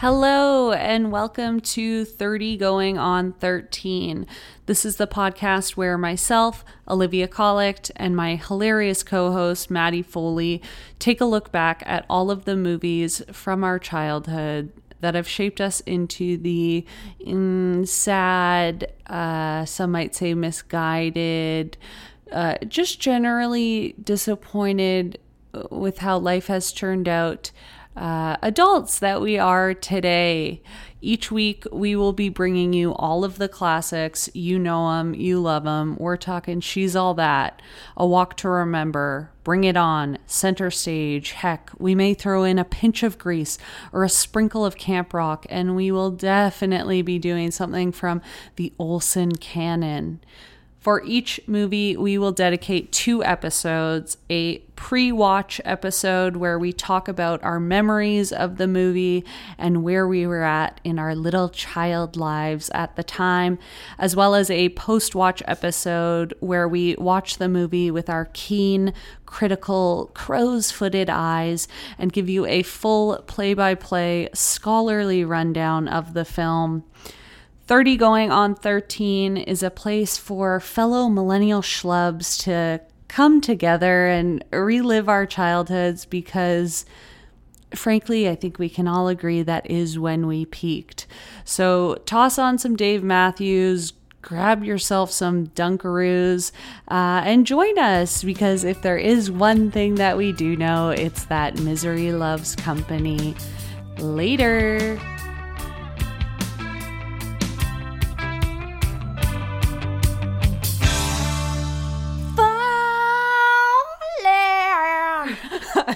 Hello, and welcome to 30 Going on 13. This is the podcast where myself, Olivia Collict, and my hilarious co host, Maddie Foley, take a look back at all of the movies from our childhood that have shaped us into the mm, sad, uh, some might say misguided, uh, just generally disappointed with how life has turned out uh, adults that we are today. Each week, we will be bringing you all of the classics. You know them, you love them. We're talking She's All That, A Walk to Remember, Bring It On, Center Stage. Heck, we may throw in a pinch of Grease or a sprinkle of Camp Rock, and we will definitely be doing something from the Olsen canon. For each movie, we will dedicate two episodes a pre watch episode where we talk about our memories of the movie and where we were at in our little child lives at the time, as well as a post watch episode where we watch the movie with our keen, critical, crow's footed eyes and give you a full play by play, scholarly rundown of the film. 30 going on 13 is a place for fellow millennial schlubs to come together and relive our childhoods because frankly, I think we can all agree that is when we peaked. So toss on some Dave Matthews, grab yourself some Dunkaroos, uh, and join us because if there is one thing that we do know, it's that misery loves company. Later.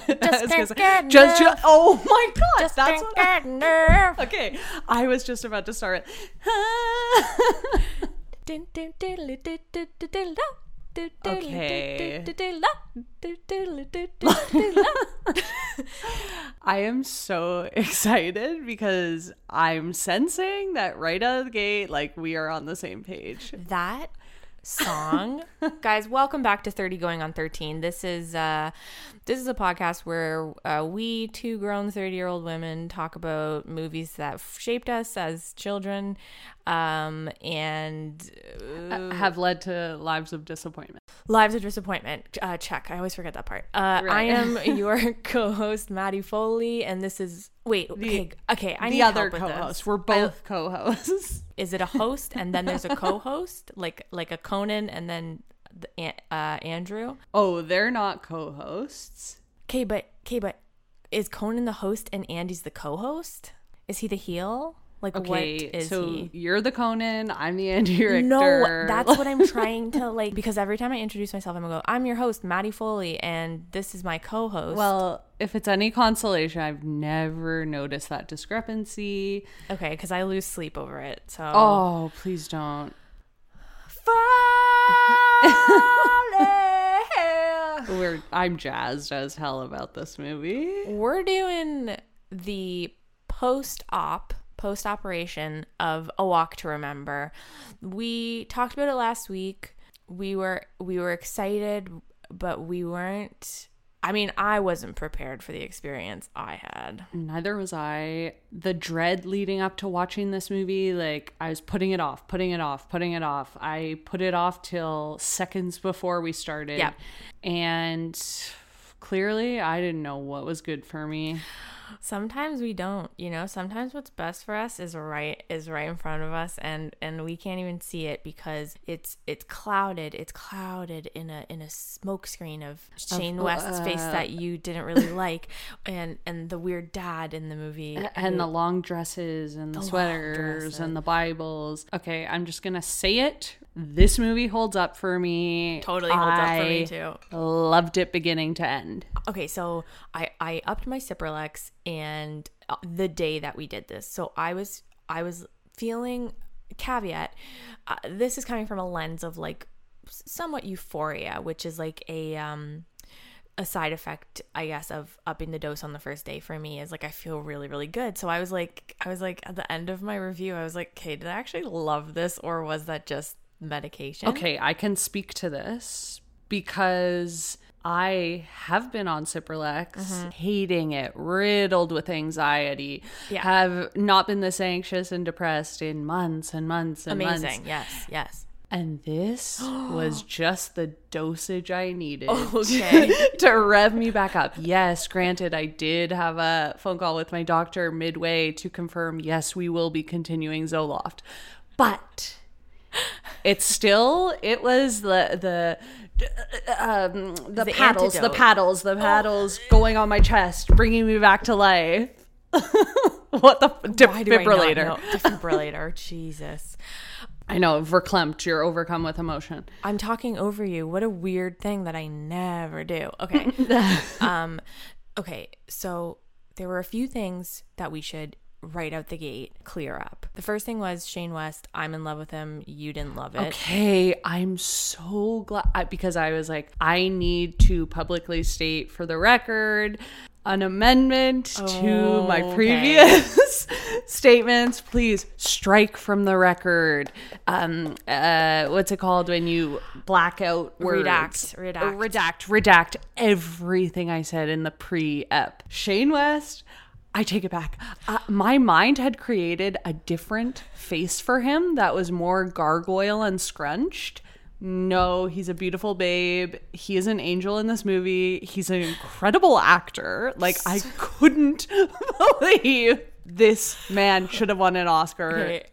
Just just, just, oh my god just that's can't get okay i was just about to start okay i am so excited because i'm sensing that right out of the gate like we are on the same page that song. Guys, welcome back to 30 going on 13. This is uh this is a podcast where uh, we two grown 30-year-old women talk about movies that shaped us as children um and uh, have led to lives of disappointment. Lives of disappointment. Uh, check. I always forget that part. Uh, right. I am your co-host Maddie Foley and this is wait, the, okay, okay, I the need other co-host. We're both I, co-hosts. Is it a host and then there's a co-host like like a Conan and then the, uh, Andrew? Oh, they're not co-hosts. Okay, but okay, but is Conan the host and Andy's the co-host? Is he the heel? Like okay, what is so he? You're the Conan, I'm the Andy Richter. No, that's what I'm trying to like because every time I introduce myself, I'm gonna go, I'm your host, Maddie Foley, and this is my co-host. Well, if it's any consolation, I've never noticed that discrepancy. Okay, because I lose sleep over it. So Oh, please don't. We're I'm jazzed as hell about this movie. We're doing the post-op post operation of A Walk to Remember. We talked about it last week. We were we were excited, but we weren't I mean, I wasn't prepared for the experience I had. Neither was I. The dread leading up to watching this movie, like I was putting it off, putting it off, putting it off. I put it off till seconds before we started. Yeah. And clearly I didn't know what was good for me sometimes we don't you know? Sometimes what's best for us is right is right in front of us and and we can't even see it because it's it's clouded it's clouded in a in a smoke screen of Shane of, West's uh, face that you didn't really like and and the weird dad in the movie and, and the long dresses and the, the sweaters and the bibles. Okay i'm just gonna say it this movie holds up for me. Totally holds I up for me too. Loved it beginning to end. Okay, so I I upped my Cipralex and uh, the day that we did this. So I was I was feeling caveat. Uh, this is coming from a lens of like somewhat euphoria, which is like a um a side effect i guess of upping the dose on the first day for me is like i feel really really good so i was like i was like at the end of my review i was like okay did i actually love this or was that just medication. Okay, I can speak to this because I have been on Cipralex, mm-hmm. hating it, riddled with anxiety. Yeah. Have not been this anxious and depressed in months and months and months. Amazing. Yes. Yes. And this was just the dosage I needed Okay. to rev me back up. Yes, granted, I did have a phone call with my doctor midway to confirm, yes, we will be continuing Zoloft. But it's still, it was the, the, um, the, The paddles, the paddles, the paddles going on my chest, bringing me back to life. what the Why do I not defibrillator? Defibrillator. Jesus. I know, verklempt. You're overcome with emotion. I'm talking over you. What a weird thing that I never do. Okay. um okay, so there were a few things that we should right out the gate clear up. The first thing was Shane West, I'm in love with him. You didn't love it. Okay, I'm so glad because I was like, I need to publicly state for the record an amendment to my Okay. previous statements. Please strike from the record. Um, uh, what's it called when you black out words? Redact, redact. Redact, redact everything I said in the pre-ep. Shane West. I take it back. Uh, my mind had created a different face for him that was more gargoyle and scrunched. No, he's a beautiful babe. He is an angel in this movie. He's an incredible actor. Like, I couldn't believe this man should have won an Oscar. Okay.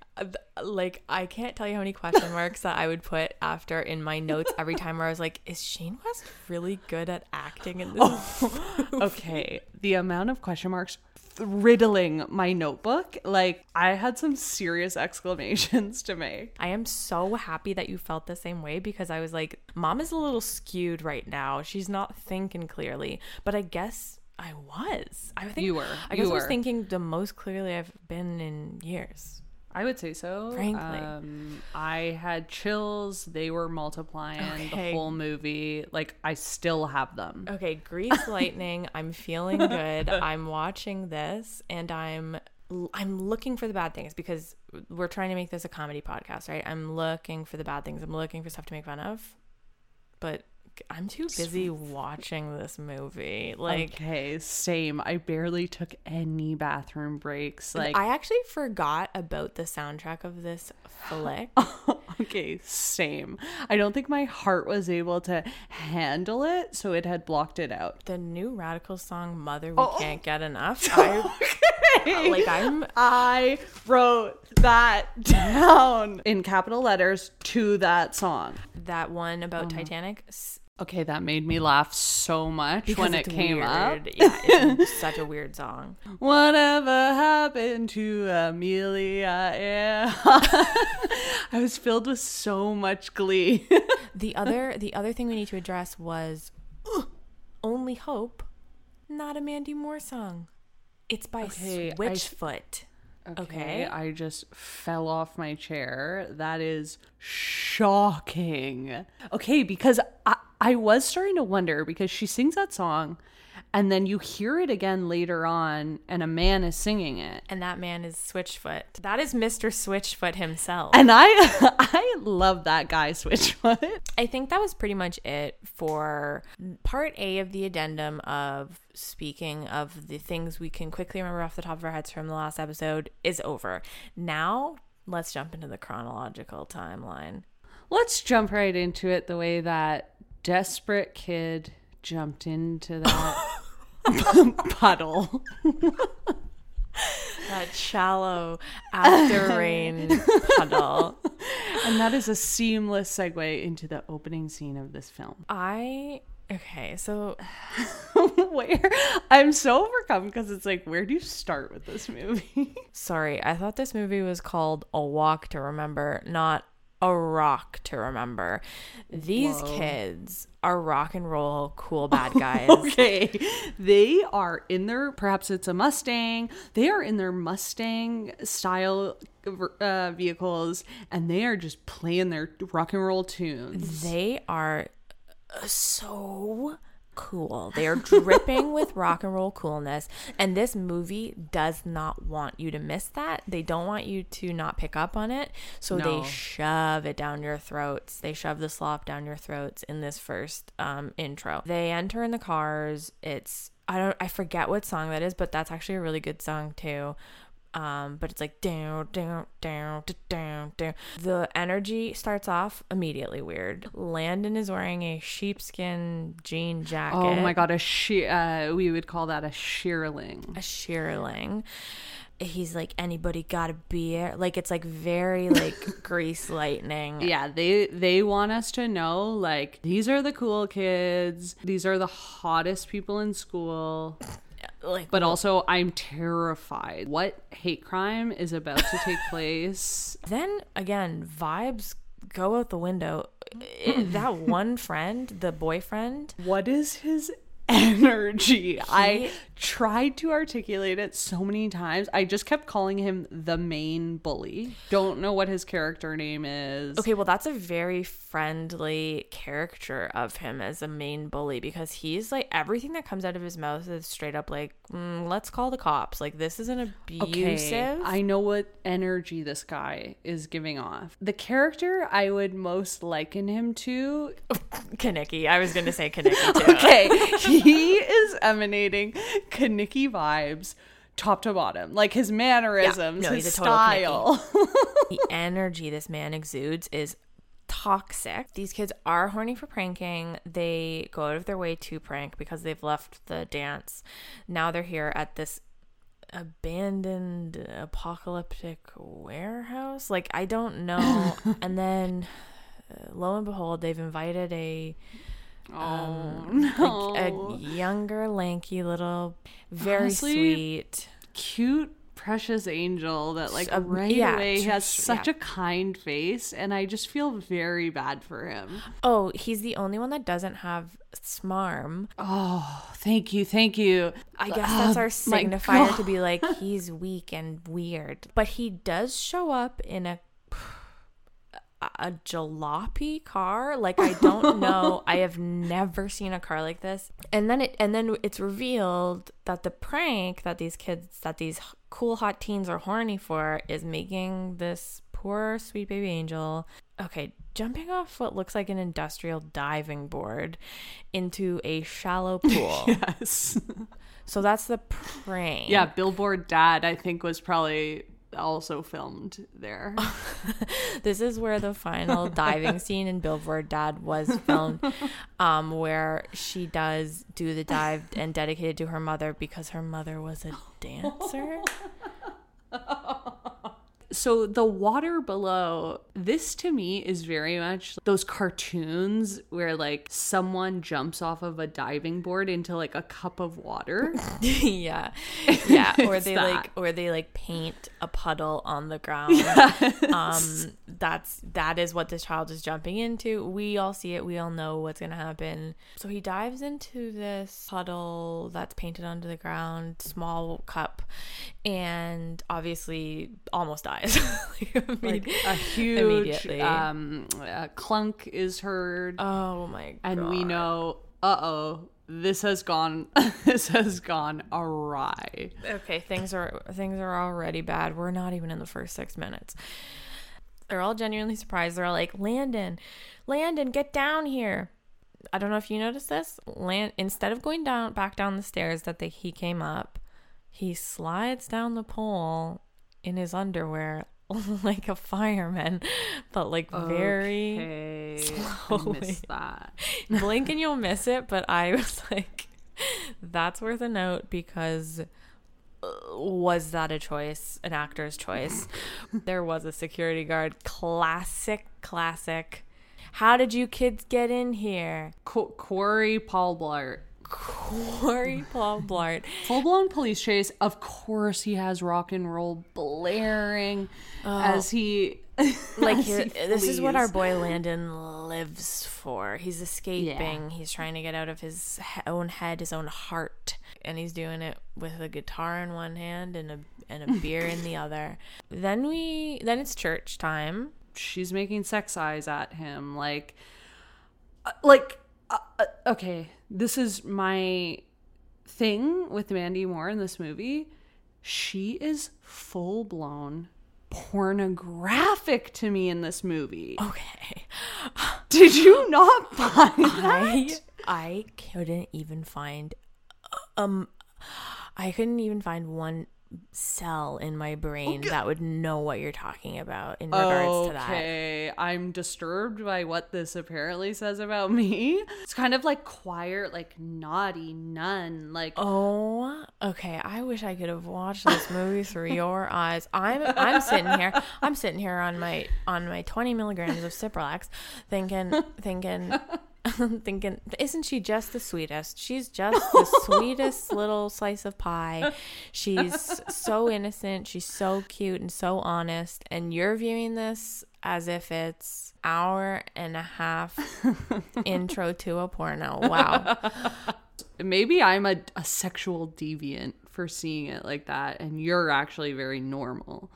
Like I can't tell you how many question marks that I would put after in my notes every time where I was like, "Is Shane West really good at acting in this?" Movie? Okay, the amount of question marks riddling my notebook, like, I had some serious exclamations to make. I am so happy that you felt the same way because I was like, Mom is a little skewed right now. She's not thinking clearly. But I guess I was. I think You were. I You guess I was thinking the most clearly I've been in years. I would say so. Frankly. Um, I had chills. They were multiplying Okay. the whole movie. Like, I still have them. Okay, Grease Lightning. I'm feeling good. I'm watching this and I'm I'm looking for the bad things because we're trying to make this a comedy podcast, right? I'm looking for the bad things. I'm looking for stuff to make fun of. But I'm too busy watching this movie. Like okay, same. I barely took any bathroom breaks. Like, I actually forgot about the soundtrack of this flick. okay, same. I don't think my heart was able to handle it, so it had blocked it out. the new radical song "Mother Oh. We Can't Get Enough." I, uh, Okay. like I'm I wrote that down in capital letters to that song. that one about uh-huh. Titanic. Okay, that made me laugh so much because when it came up. Yeah, it's such a weird song. Whatever happened to Amelia? Yeah. I was filled with so much glee. The other the other thing we need to address was Only Hope, not a Mandy Moore song. It's by Okay, Switchfoot. Okay, Okay. I just fell off my chair. That is shocking. Okay, because I, I was starting to wonder because she sings that song and then you hear it again later on and a man is singing it. And that man is Switchfoot. That is Mr. Switchfoot himself. And I I love that guy Switchfoot. I think that was pretty much it for part A of the addendum of speaking of the things we can quickly remember off the top of our heads from the last episode is over. Now, let's jump into the chronological timeline. Let's jump right into it the way that desperate kid jumped into that puddle. That shallow after rain puddle. And that is a seamless segue into the opening scene of this film. I okay, so where I'm so overcome because it's like, where do you start with this movie? sorry, I thought this movie was called A Walk to Remember, not A Rock to Remember. These Whoa. kids are rock and roll cool bad guys. okay. They are in their, perhaps it's a Mustang, they are in their Mustang style uh, vehicles and they are just playing their rock and roll tunes. They are so cool. They are dripping with rock and roll coolness. And this movie does not want you to miss that. They don't want you to not pick up on it. So No. they shove it down your throats. They shove the slop down your throats in this first um, intro. They enter in the cars. It's I don't I forget what song that is, but that's actually a really good song too. Um, but it's like down, down, down, down, down. The energy starts off immediately weird. Landon is wearing a sheepskin jean jacket. Oh my god, a she uh, we would call that a shearling. a shearling. He's like, anybody got a beer? Like it's like very like grease lightning. Yeah, they they want us to know like these are the cool kids. These are the hottest people in school. Like But also I'm terrified. What hate crime is about to take place? then again, vibes go out the window. That one friend, the boyfriend, What is his energy? I tried to articulate it so many times. I just kept calling him the main bully. Don't know what his character name is. Okay, well, that's a very friendly caricature of him as a main bully because he's like everything that comes out of his mouth is straight up like, mm, let's call the cops. Like, this is an abusive. Okay, I know what energy this guy is giving off. The character I would most liken him to. Kenickie. I was going to say too. Okay, he is emanating Kenickie vibes, top to bottom. Like his mannerisms, no, his he's a total style. the energy this man exudes is toxic. These kids are horny for pranking. They go out of their way to prank because they've left the dance. Now they're here at this abandoned apocalyptic warehouse. Like I don't know. and then uh, lo and behold, they've invited a oh a, no! a younger, lanky little, very Honestly, sweet. cute precious angel that like Uh, right yeah, away he has such yeah. a kind face and i just feel very bad for him Oh, he's the only one that doesn't have smarm. oh thank you thank you I guess that's our signifier to be like he's weak and weird. But he does show up in a a jalopy car. Like I don't know. I have never seen a car like this. And then it and then it's revealed that the prank that these kids that these cool hot teens are horny for is making this poor sweet baby angel okay jumping off what looks like an industrial diving board into a shallow pool yes so that's the prank yeah billboard dad i think was probably also filmed there this is where the final diving scene in Billboard Dad was filmed, um, where she does do the dive and dedicated to her mother because her mother was a dancer. So the water below this to me is very much those cartoons where like someone jumps off of a diving board into like a cup of water yeah, yeah, or they that. like, or they like paint a puddle on the ground. Um, that's that is what this child is jumping into. We all see it. We all know what's gonna happen. So he dives into this puddle that's painted onto the ground, small cup, and obviously almost dies. Like, like a huge Immediately. um uh, clunk is heard. Oh my god! and we know uh-oh this has gone this has gone awry. Okay things are things are already bad. We're not even in the first six minutes. They're all genuinely surprised. They're all like landon landon get down here. I don't know if you noticed this. Land instead of going down back down the stairs that they, he came up he slides down the pole in his underwear like a fireman but like very okay. Slowly. missed that. Blink and you'll miss it but i was like that's worth a note because uh, was that a choice? An actor's choice. There was a security guard. Classic classic. How did you kids get in here? Co- Corey Paul Blart corey paul blart. Full blown police chase. Of course, he has rock and roll blaring as he oh. like as he- this is what our boy landon lives for. He's escaping. He's trying to get out of his own head his own heart. And he's doing it with a guitar in one hand and a and a beer in the other. Then we then it's church time. She's making sex eyes at him like, uh, like uh, okay, this is my thing with Mandy Moore in this movie. She is full blown pornographic to me in this movie. Okay. Did you not find I that? I couldn't even find um I couldn't even find one cell in my brain that would know what you're talking about in regards to that. Okay, I'm disturbed by what this apparently says about me. It's kind of like choir, like naughty nun, like Oh, okay. I wish I could have watched this movie through your eyes. I'm I'm sitting here. I'm sitting here on my on my 20 milligrams of Cipralex, thinking thinking thinking. Isn't she just the sweetest? She's just the sweetest little slice of pie. She's so innocent. She's so cute and so honest. And you're viewing this as if it's hour and a half intro to a porno. Wow. maybe I'm a, a sexual deviant for seeing it like that, and you're actually very normal.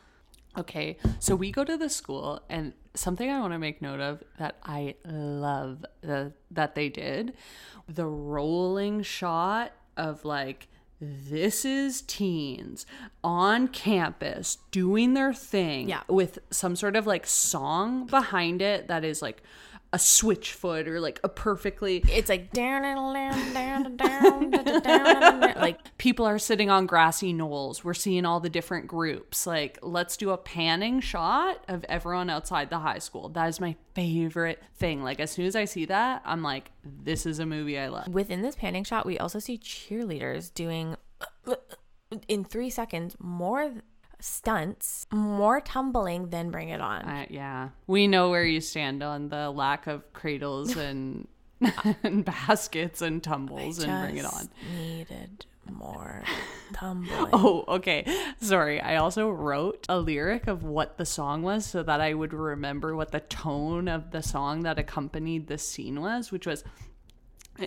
Okay, so we go to the school, and something I want to make note of that I love the, that they did the rolling shot of like, this is teens on campus doing their thing Yeah. with some sort of like song behind it that is like a Switchfoot or like a perfectly It's like down down down down like people are sitting on grassy knolls. We're seeing all the different groups. Like, let's do a panning shot of everyone outside the high school. That is my favorite thing. Like, as soon as I see that, I'm like, this is a movie I love. within this panning shot, we also see cheerleaders doing in three seconds more stunts, more tumbling than Bring It On. Uh, yeah, we know where you stand on the lack of cradles and and baskets and tumbles and bring it on. Needed more tumbling. Oh, okay. Sorry. I also wrote a lyric of what the song was so that I would remember what the tone of the song that accompanied the scene was, which was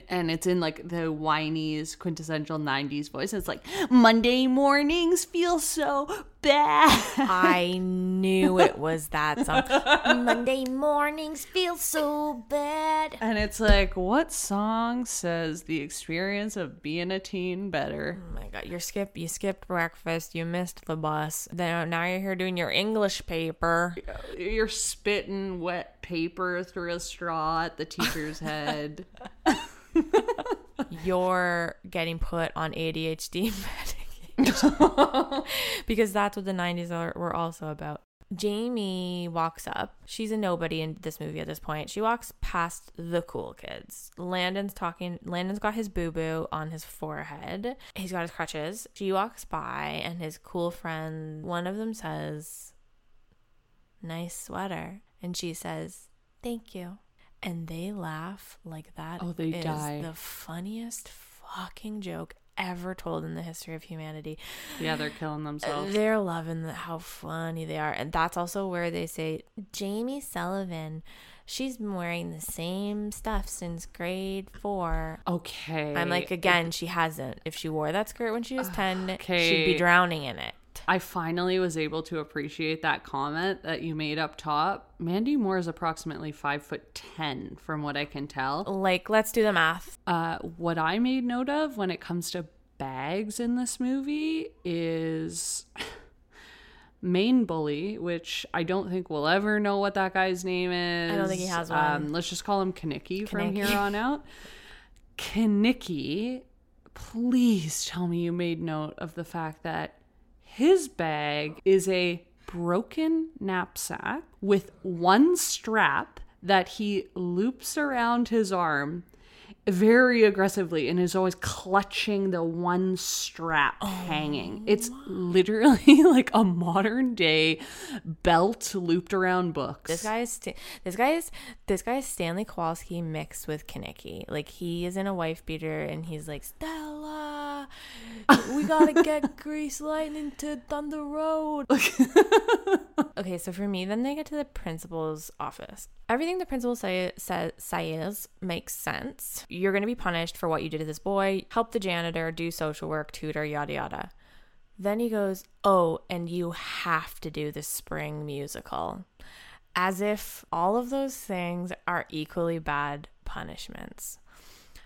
and it's in like the whiny's quintessential 90s voice. It's like Monday mornings feel so bad. I knew it was that song. Monday mornings feel so bad. And it's like, what song says the experience of being a teen better? Oh my god, you skip you skipped breakfast, you missed the bus. Then now you're here doing your English paper. You're spitting wet paper through a straw at the teacher's head. you're getting put on ADHD medication. because that's what the 90s are, were also about. Jamie walks up. She's a nobody in this movie at this point. She walks past the cool kids. Landon's talking. Landon's got his boo boo on his forehead. He's got his crutches. She walks by, and his cool friend, one of them says, Nice sweater. And she says, Thank you. And they laugh like that Oh, they is die. the funniest fucking joke ever told in the history of humanity. Yeah, they're killing themselves. They're loving the, how funny they are. And that's also where they say Jamie Sullivan, she's been wearing the same stuff since grade four. Okay. I'm like, again, she hasn't. If she wore that skirt when she was 10, she'd be drowning in it. I finally was able to appreciate that comment that you made up top. Mandy Moore is approximately five foot ten, from what I can tell. Like, let's do the math. Uh, what I made note of when it comes to bags in this movie is main bully, which I don't think we'll ever know what that guy's name is. I don't think he has one. Um, let's just call him Kenickie from here on out. Kenickie, please tell me you made note of the fact that his bag is a broken knapsack with one strap that he loops around his arm very aggressively and is always clutching the one strap oh, hanging. It's literally like a modern day belt looped around books. This guy is this guy is this guy is Stanley Kowalski mixed with Kenickie. Like he is in a wife beater and he's like Stella, we gotta get Grease Lightning to Thunder Road. okay, so for me, then they get to the principal's office. Everything the principal say, say, says makes sense. You're gonna be punished for what you did to this boy. Help the janitor, do social work, tutor, yada yada. Then he goes, Oh, and you have to do the spring musical. As if all of those things are equally bad punishments.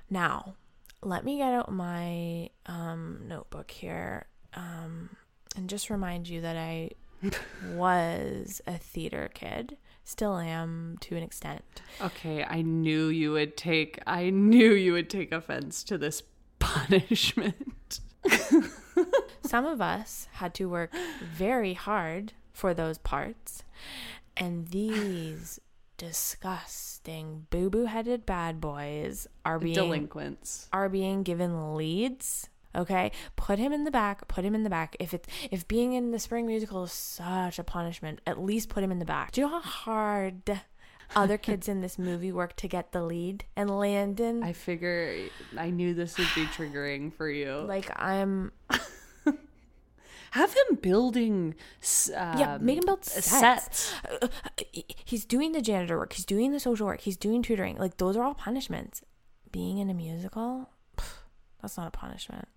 Now, let me get out my um, notebook here um, and just remind you that I was a theater kid. Still am to an extent. Okay, I knew you would take I knew you would take offense to this punishment. Some of us had to work very hard for those parts, and these disgusting boo-boo headed bad boys are being Delinquents. are being given leads okay? Put him in the back put him in the back. If it if being in the spring musical is such a punishment at least put him in the back. Do you know how hard other kids in this movie work to get the lead? And landon? I figure I knew this would be triggering for you. like i'm Have him building s- yeah um, make him build sets. sets. He's doing the janitor work he's doing the social work he's doing tutoring. Like those are all punishments. Being in a musical that's not a punishment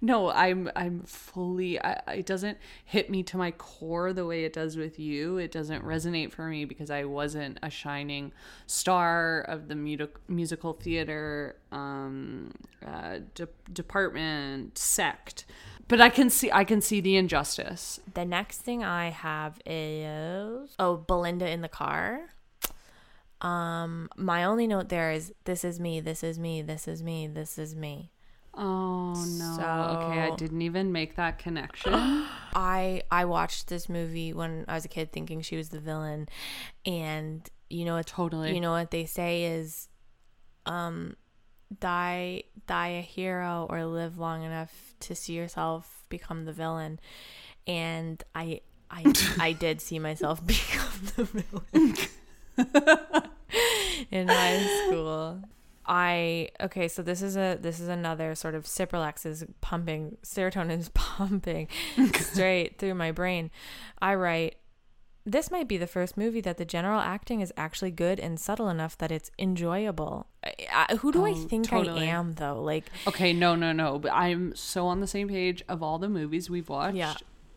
No, I'm I'm fully. I, it doesn't hit me to my core the way it does with you. It doesn't resonate for me because I wasn't a shining star of the mu- musical theater um, uh, de- department sect. But I can see I can see the injustice. The next thing I have is oh, Belinda in the car. Um, my only note there is this is me, this is me, this is me, this is me. Oh no. okay, I didn't even make that connection. I I watched this movie when I was a kid thinking she was the villain and you know what Totally. you know what they say is um die die a hero or live long enough to see yourself become the villain and I I I did see myself become the villain in high school. I okay, so this is a this is another sort of Cipralex is pumping serotonin is pumping straight through my brain. I write this might be the first movie that the general acting is actually good and subtle enough that it's enjoyable. I, I, who do I Oh, think totally. I am though? Like Okay, no, no, no. But I'm so on the same page of all the movies we've watched. Yeah.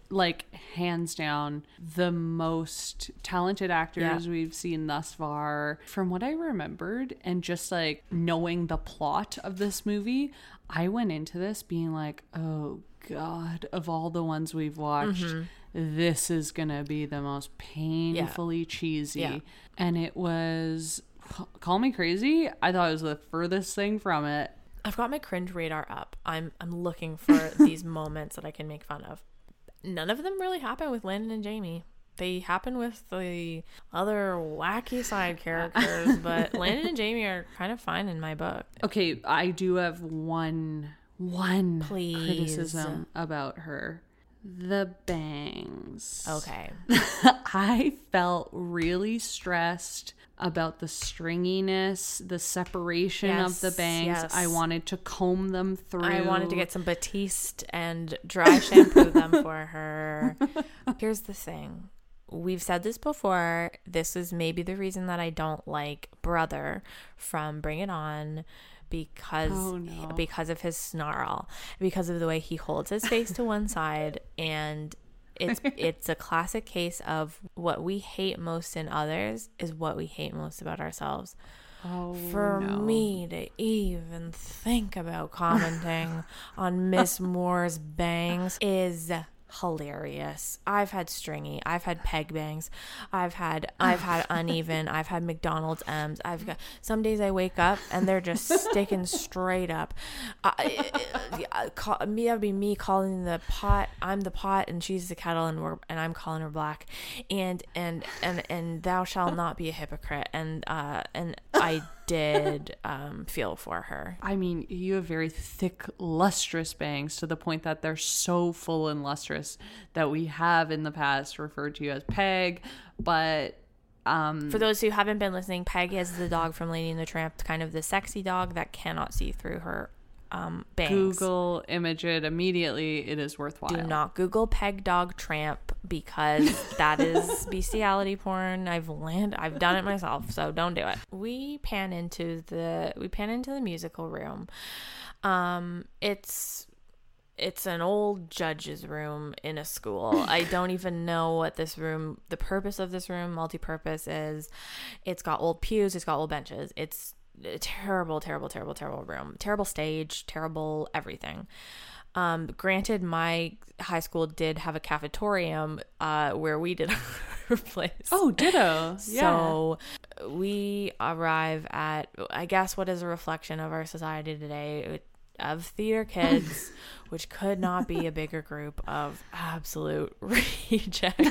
Like hands down, the most talented actors Yeah. we've seen thus far. From what I remembered, and just like knowing the plot of this movie, I went into this being like, "Oh God!" Of all the ones we've watched, Mm-hmm. this is gonna be the most painfully cheesy. Yeah. And it was. Call me crazy. I thought it was the furthest thing from it. I've got my cringe radar up. I'm I'm looking for these moments that I can make fun of. None of them really happen with Landon and Jamie. They happen with the other wacky side characters, but Landon and Jamie are kind of fine in my book. Okay, I do have one one Please. criticism about her. The bangs. Okay. I felt really stressed about the stringiness, the separation of the bangs. yes. I wanted to comb them through. I wanted to get some Batiste and dry shampoo them for her. Here's the thing. We've said this before. This is maybe the reason that I don't like Brother from Bring It On because Oh, no. because of his snarl, because of the way he holds his face to one side and it's it's a classic case of what we hate most in others is what we hate most about ourselves Oh, for no. me to even think about commenting on Miss Moore's bangs is hilarious. I've had stringy, I've had peg bangs, I've had I've had uneven, I've had McDonald's M's. I've got some days I wake up and they're just sticking straight up. I, I, call, me that'd be me calling the pot. I'm the pot and she's the kettle and we're and I'm calling her black. And and and and thou shalt not be a hypocrite. And uh and I did um feel for her. I mean, you have very thick, lustrous bangs to the point that they're so full and lustrous that we have in the past referred to you as peg, but um For those who haven't been listening, Peg is the dog from Lady and the Tramp, kind of the sexy dog that cannot see through her um bangs. Google image it immediately. It is worthwhile. Do not Google Peg Dog Tramp because that is bestiality porn. I've land I've done it myself, so don't do it. We pan into the we pan into the musical room. Um it's it's an old judge's room in a school. I don't even know what this room, the purpose of this room, multi-purpose is. It's got old pews, it's got old benches. It's terrible, terrible, terrible, terrible room, terrible stage, terrible everything. Um, granted, my high school did have a cafetorium uh, where we did our plays. Oh, ditto. Yeah. So we arrive at, I guess, what is a reflection of our society today of theater kids, which could not be a bigger group of absolute reject,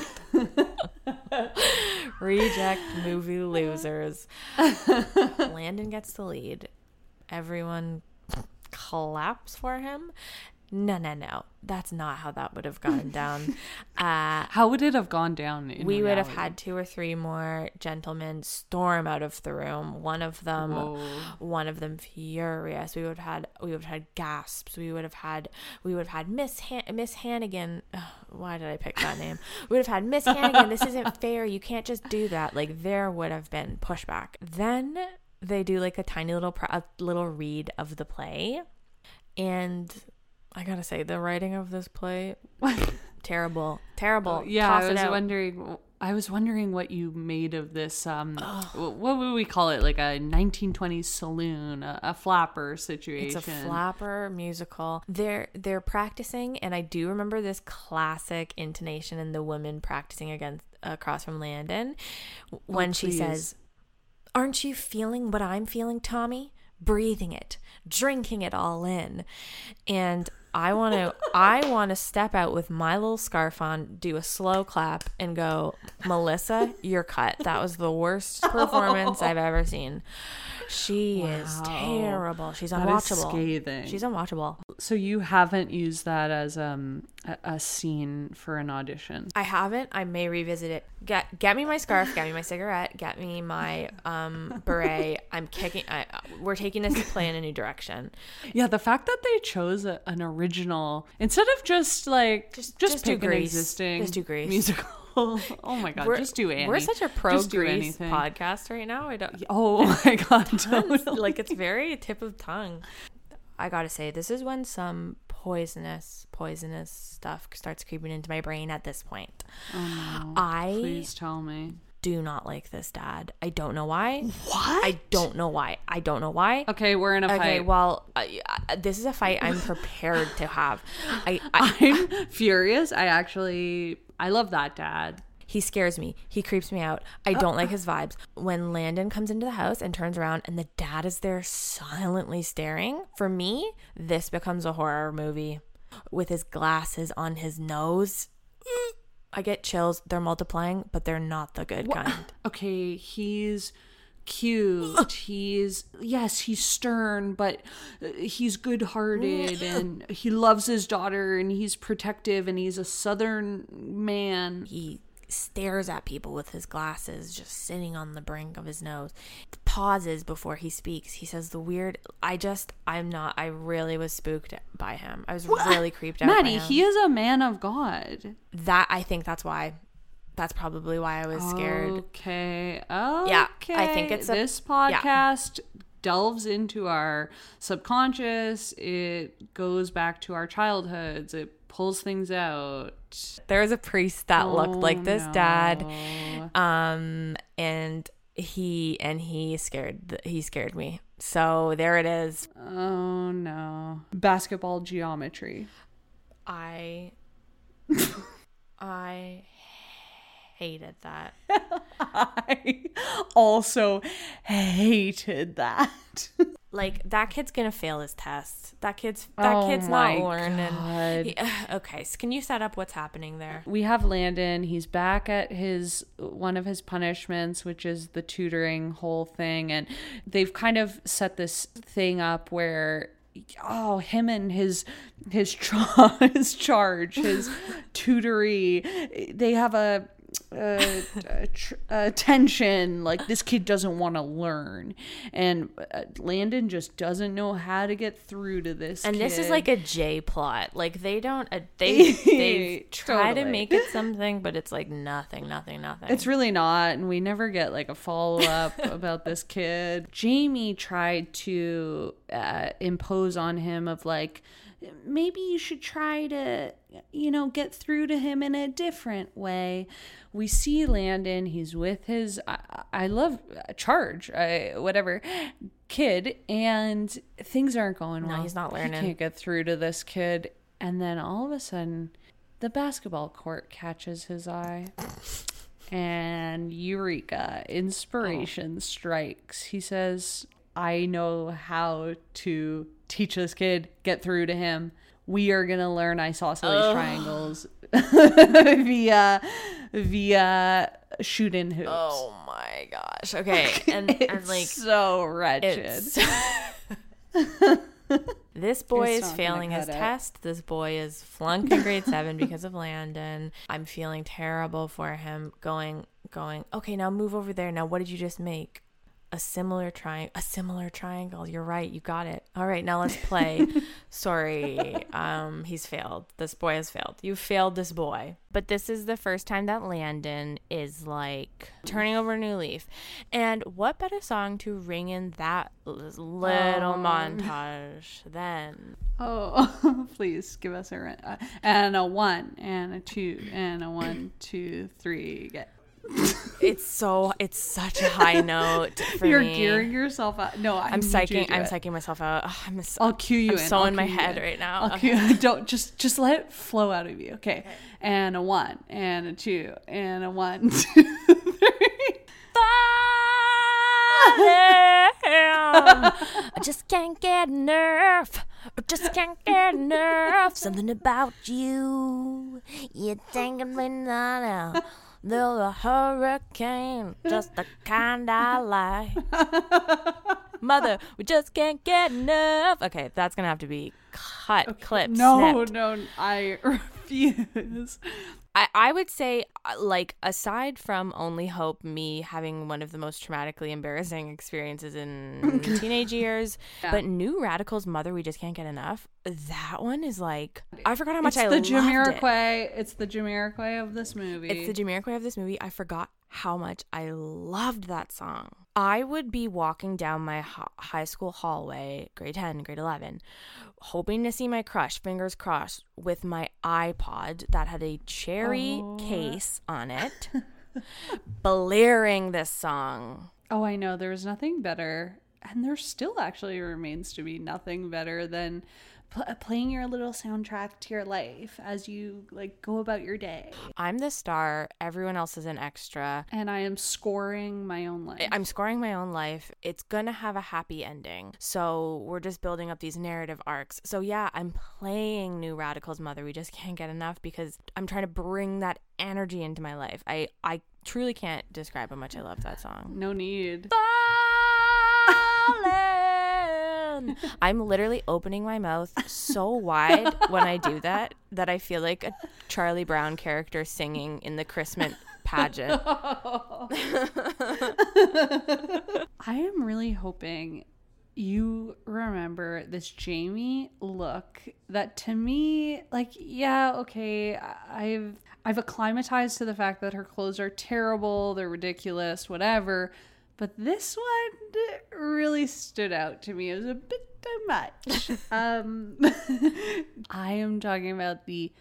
reject movie losers. Landon gets the lead. Everyone claps for him no, no, no. That's not how that would have gone down. Uh, how would it have gone down? we would have had two or three more gentlemen storm out of the room. One of them, Whoa. one of them furious. We would have had, we would have had gasps. We would have had, we would have had Miss Han- Miss Hannigan. Ugh, why did I pick that name? We would have had Miss Hannigan. This isn't fair. You can't just do that. Like there would have been pushback. Then they do like a tiny little, a little read of the play, and I gotta say, the writing of this play, terrible, terrible. Oh, yeah, Toss I was wondering. I was wondering what you made of this. Um, what would we call it? Like a 1920s saloon, a, a, flapper situation. It's a flapper musical. They're they're practicing, and I do remember this classic intonation in the women practicing against across from Landon when oh, she says, "Aren't you feeling what I'm feeling, Tommy?" breathing it, drinking it all in. And I want to I want to step out with my little scarf on, do a slow clap and go, "Melissa, you're cut. That was the worst performance I've ever seen." She wow. is terrible. She's unwatchable. scathing. She's unwatchable. So you haven't used that as um a, a, scene for an audition? I haven't. I may revisit it. Get get me my scarf. Get me my cigarette. Get me my um beret. I'm kicking. I, we're taking this play in a new direction. Yeah, the fact that they chose a, an original instead of just like just just, just an existing just do Grease. musical. oh my god, we're, just do Annie. We're such a pro Grease podcast right now. I don't. Oh my god, totally. like it's very tip of tongue. I gotta say, this is when some poisonous, poisonous stuff starts creeping into my brain. At this point, oh no! I please tell me. Do not like this dad. I don't know why. What? I don't know why. I don't know why. Okay, we're in a okay, fight. Okay, well, uh, this is a fight I'm prepared to have. I, I I'm furious. I actually I love that dad. He scares me. He creeps me out. I oh. don't like his vibes. When Landon comes into the house and turns around and the dad is there silently staring, for me, this becomes a horror movie. With his glasses on his nose. I get chills. They're multiplying, but they're not the good what? kind. Okay, he's cute. he's yes, he's stern, but uh, he's good-hearted and he loves his daughter and he's protective and he's a southern man. He stares at people with his glasses just sitting on the brink of his nose. Pauses before he speaks. He says the weird I just I'm not I really was spooked by him. I was what? really creeped out. Maddie, he is a man of God. That I think that's why that's probably why I was scared. Okay. Okay. Yeah. I think it's a, this podcast yeah. delves into our subconscious. It goes back to our childhoods. It pulls things out. There was a priest that oh, looked like this no. dad. Um and he and he scared he scared me. So there it is. Oh no. Basketball geometry. I I hated that. I also hated that. like that kid's gonna fail his test. That kid's that oh kid's not learning. He, okay, so can you set up what's happening there? We have Landon. He's back at his one of his punishments, which is the tutoring whole thing, and they've kind of set this thing up where oh him and his his, tra- his charge his tutory they have a uh, tr- uh, like this kid doesn't want to learn and uh, landon just doesn't know how to get through to this and kid. this is like a j plot like they don't uh, they they try totally. to make it something but it's like nothing nothing nothing it's really not and we never get like a follow-up about this kid jamie tried to uh, impose on him of like maybe you should try to, you know, get through to him in a different way. We see Landon, he's with his, I, I love uh, charge, I, whatever, kid, and things aren't going well. he's not learning. He can't get through to this kid. And then all of a sudden, the basketball court catches his eye. And Eureka, inspiration oh. strikes. He says, I know how to teach this kid, get through to him. We are going to learn isosceles triangles via via shoot in hoops. Oh my gosh. Okay. And, and like so wretched. This boy It's is not gonna failing his cut it. test. This boy is flunking grade seven because of Landon. I'm feeling terrible for him. Going, going. Okay, now move over there. Now, what did you just make? A similar triangle. A similar triangle. You're right. You got it. All right, now let's play. Sorry, um, he's failed. This boy has failed. You failed this boy. But this is the first time that Landon is like turning over a new leaf. And what better song to ring in that little Oh. montage than Oh, please give us a. Uh, and a one, and a two, and a one, two, three. Get. It's so it's such a high note for You're me. gearing yourself up. No, I I'm to psyching. I'm it. psyching myself out. Ugh, I'm so, I'll cue you I'm in. so I'll in my head in. right now. I'll Okay. cue. Don't just just let it flow out of you. Okay. And a one, and a two, and a one, two, three. I just can't get enough. I just can't get enough. Something about you. You're now. They're a hurricane, just the kind I like. Mother, we just can't get enough. Okay, that's gonna have to be cut, clipped, No, snipped. no, I refuse. I, I would say, uh, like, aside from Only Hope, me having one of the most traumatically embarrassing experiences in teenage years, Yeah. but New Radical's Mother, We Just Can't Get Enough, that one is like, I forgot how much It's I the loved it. Jamiroquai. It's the Jamiroquai of this movie. It's the Jamiroquai of this movie. I forgot how much I loved that song. I would be walking down my hi- high school hallway, grade 10, grade 11, hoping to see my crush, fingers crossed, with my iPod that had a cherry Oh. case on it, blaring this song. Oh, I know. There was nothing better, and there still actually remains to be nothing better than pl- uh, playing your little soundtrack to your life as you like go about your day. I'm the star, everyone else is an extra. And I am scoring my own life. I'm scoring my own life. It's gonna have a happy ending. So we're just building up these narrative arcs. So yeah, I'm playing New Radical's Mother. We just can't get enough because I'm trying to bring that energy into my life. I I truly can't describe how much I love that song. no need. Falling. I'm literally opening my mouth so wide when I do that that I feel like a Charlie Brown character singing in the Christmas pageant. I am really hoping you remember this Jamie look that to me like yeah okay I've I've acclimatized to the fact that her clothes are terrible they're ridiculous whatever but this one really stood out to me it was a bit too much um I am talking about the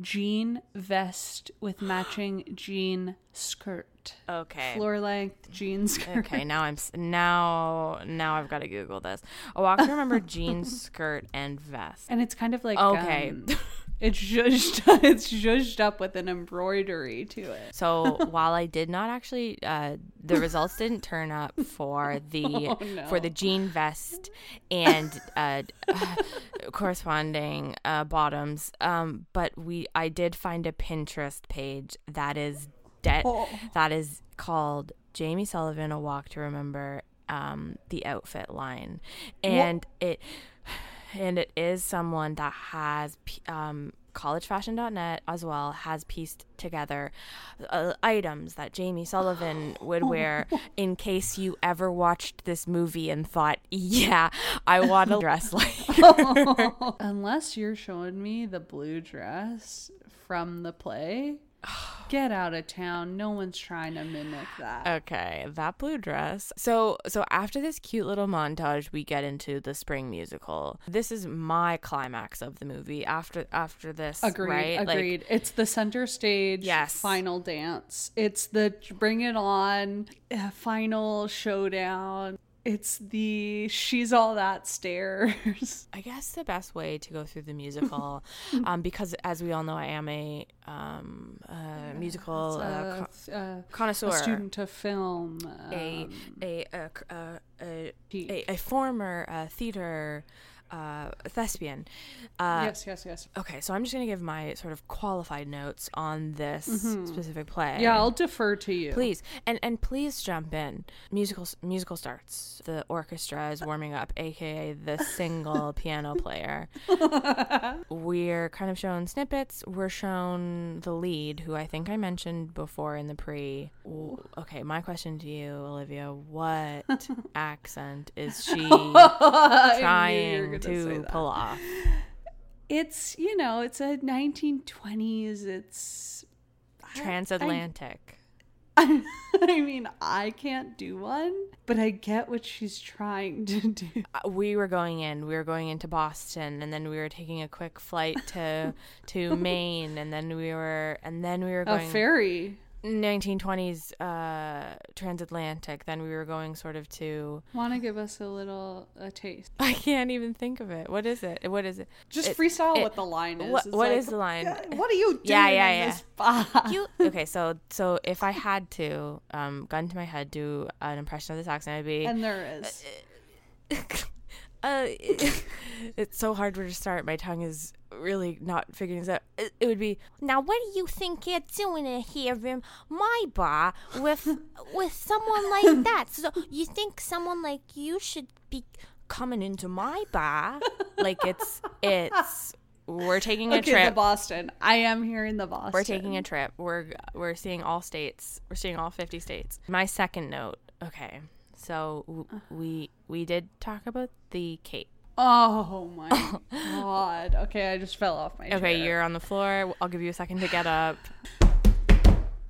jean vest with matching jean skirt Okay. floor length jean skirt Okay, now I'm s- now now I've got to Google this. Oh, I to remember jean skirt and vest. And it's kind of like Okay. um, it's zhuzhed it's zhuzhed up with an embroidery to it. So while I did not actually, uh, the results didn't turn up for the Oh, no. for the jean vest and uh, corresponding uh, bottoms. Um, but we I did find a Pinterest page that is dead. Oh. That is called Jamie Sullivan: A Walk to Remember. Um, the outfit line, and it and it is someone that has um, collegefashion.net as well has pieced together uh, items that Jamie Sullivan would wear in case you ever watched this movie and thought, yeah, I want to dress like her. Unless you're showing me the blue dress from the play. Get out of town. No one's trying to mimic that. Okay, that blue dress. So so after this cute little montage, we get into the spring musical. This is my climax of the movie. After after this, Agreed. right? Like, Agreed. it's the center stage Yes. final dance. It's the bring it on uh, final showdown. It's the she's all that stairs. I guess the best way to go through the musical, um, because as we all know, I am a um, uh, musical uh, Uh, th- uh, connoisseur. a student of film. a um, a a, uh, a, He- a, a former uh, theater uh, thespian. Uh, yes, yes, yes. Okay, so I'm just gonna give my sort of qualified notes on this specific play. Mm-hmm. Yeah, I'll defer to you. Please and and please jump in. Musical musical starts. The orchestra is warming up, aka the single piano player. We're kind of shown snippets. We're shown the lead, who I think I mentioned before in the pre. Okay, my question to you, Olivia: What accent is she I knew you were trying to pull off? It's you know, it's a 1920s. It's Transatlantic. I, I mean, I can't do one, but I get what she's trying to do. uh, we were going in we were going into boston and then we were taking a quick flight to to maine and then we were and then we were going A ferry. 1920s uh transatlantic then we were going sort of to Want to give us a little a taste? i can't even think of it what is it what is it Just It- freestyle it- what the line is. what- It's what like, is the line? What are you doing Yeah, yeah, yeah. you okay so so if i had to um gun to my head do an impression of this accent I'd be and there is. uh, it's so hard to start. My tongue is really not figuring this out. It, it would be now. What do you think you're doing in here in my bar with with someone like that? So you think someone like you should be coming into my bar? Like it's it's we're taking a Okay, trip. to Boston. I am here in the Boston. We're taking a trip. We're we're seeing all states. We're seeing all 50 states. My second note. Okay. So w- uh-huh. we we did talk about the Cape. Oh my god. Okay, I just fell off my chair. Okay, you're on the floor. I'll give you a second to get up.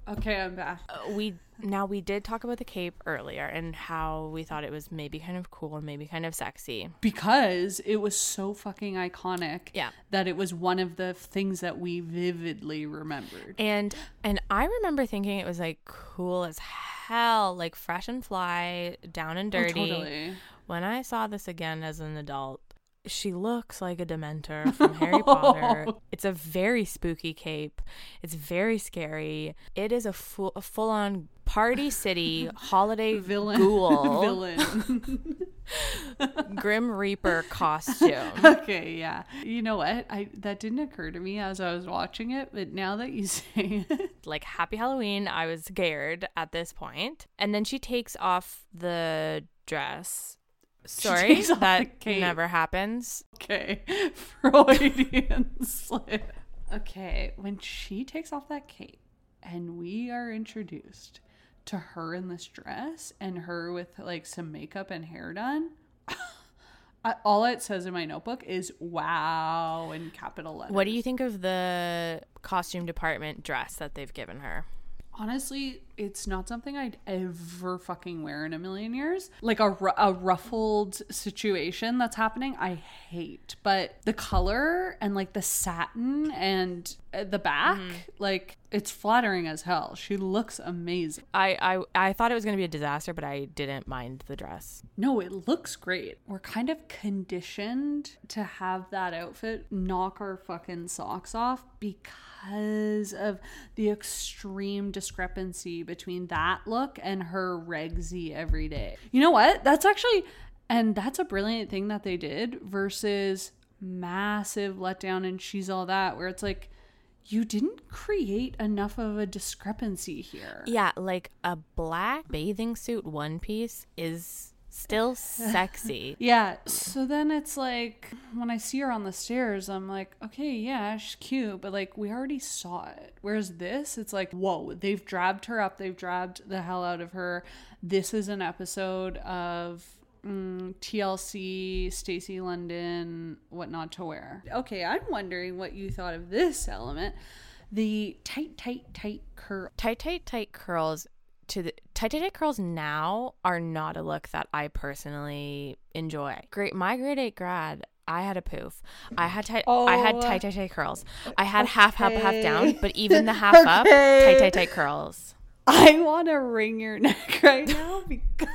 Okay, I'm back. Uh, We now we did talk about the Cape earlier and how we thought it was maybe kind of cool and maybe kind of sexy. Because it was so fucking iconic. Yeah. That it was one of the things that we vividly remembered. And and I remember thinking it was like cool as hell, like fresh and fly, down and dirty. Oh, totally. When I saw this again as an adult, she looks like a Dementor from Harry Potter. It's a very spooky cape. It's very scary. It is a full, a full-on party city holiday Villain. ghoul, Villain. Grim Reaper costume. okay, yeah. You know what? I that didn't occur to me as I was watching it, but now that you say it, like Happy Halloween, I was scared at this point. And then she takes off the dress. Sorry, takes off the that never happens. okay, Freudian slip. Okay, when she takes off that cape and we are introduced to her in this dress and her with like some makeup and hair done. I, all it says in my notebook is wow in capital letters. What do you think of the costume department dress that they've given her? Honestly, it's not something I'd ever fucking wear in a million years. Like a, a ruffled situation that's happening, I hate. But the color and like the satin and uh, the back, like it's flattering as hell. She looks amazing. I, I I thought it was going to be a disaster, but I didn't mind the dress. No, it looks great. We're kind of conditioned to have that outfit knock our fucking socks off because of the extreme discrepancy between that look and her regsy every day. You know what? That's actually, and that's a brilliant thing that they did versus massive letdown and she's all that, where it's like, you didn't create enough of a discrepancy here. Yeah, like a black bathing suit one piece is still sexy. Yeah. So then it's like when I see her on the stairs, I'm like, okay, yeah, she's cute, but like we already saw it. Whereas this, it's like, whoa, they've dragged her up, they've dragged the hell out of her. This is an episode of mm, TLC, Stacy London, what not to wear. Okay, I'm wondering what you thought of this element. the tight, tight, tight curl. Tight, tight, tight curls to the tight, tight, tight curls now are not a look that I personally enjoy. Great, my grade eight grad. I had a poof. I had tight. I had Oh. tight, tight, tight curls. I had half up, half down, but even the half up, tight, tight, tight curls. I want to wring your neck right now because,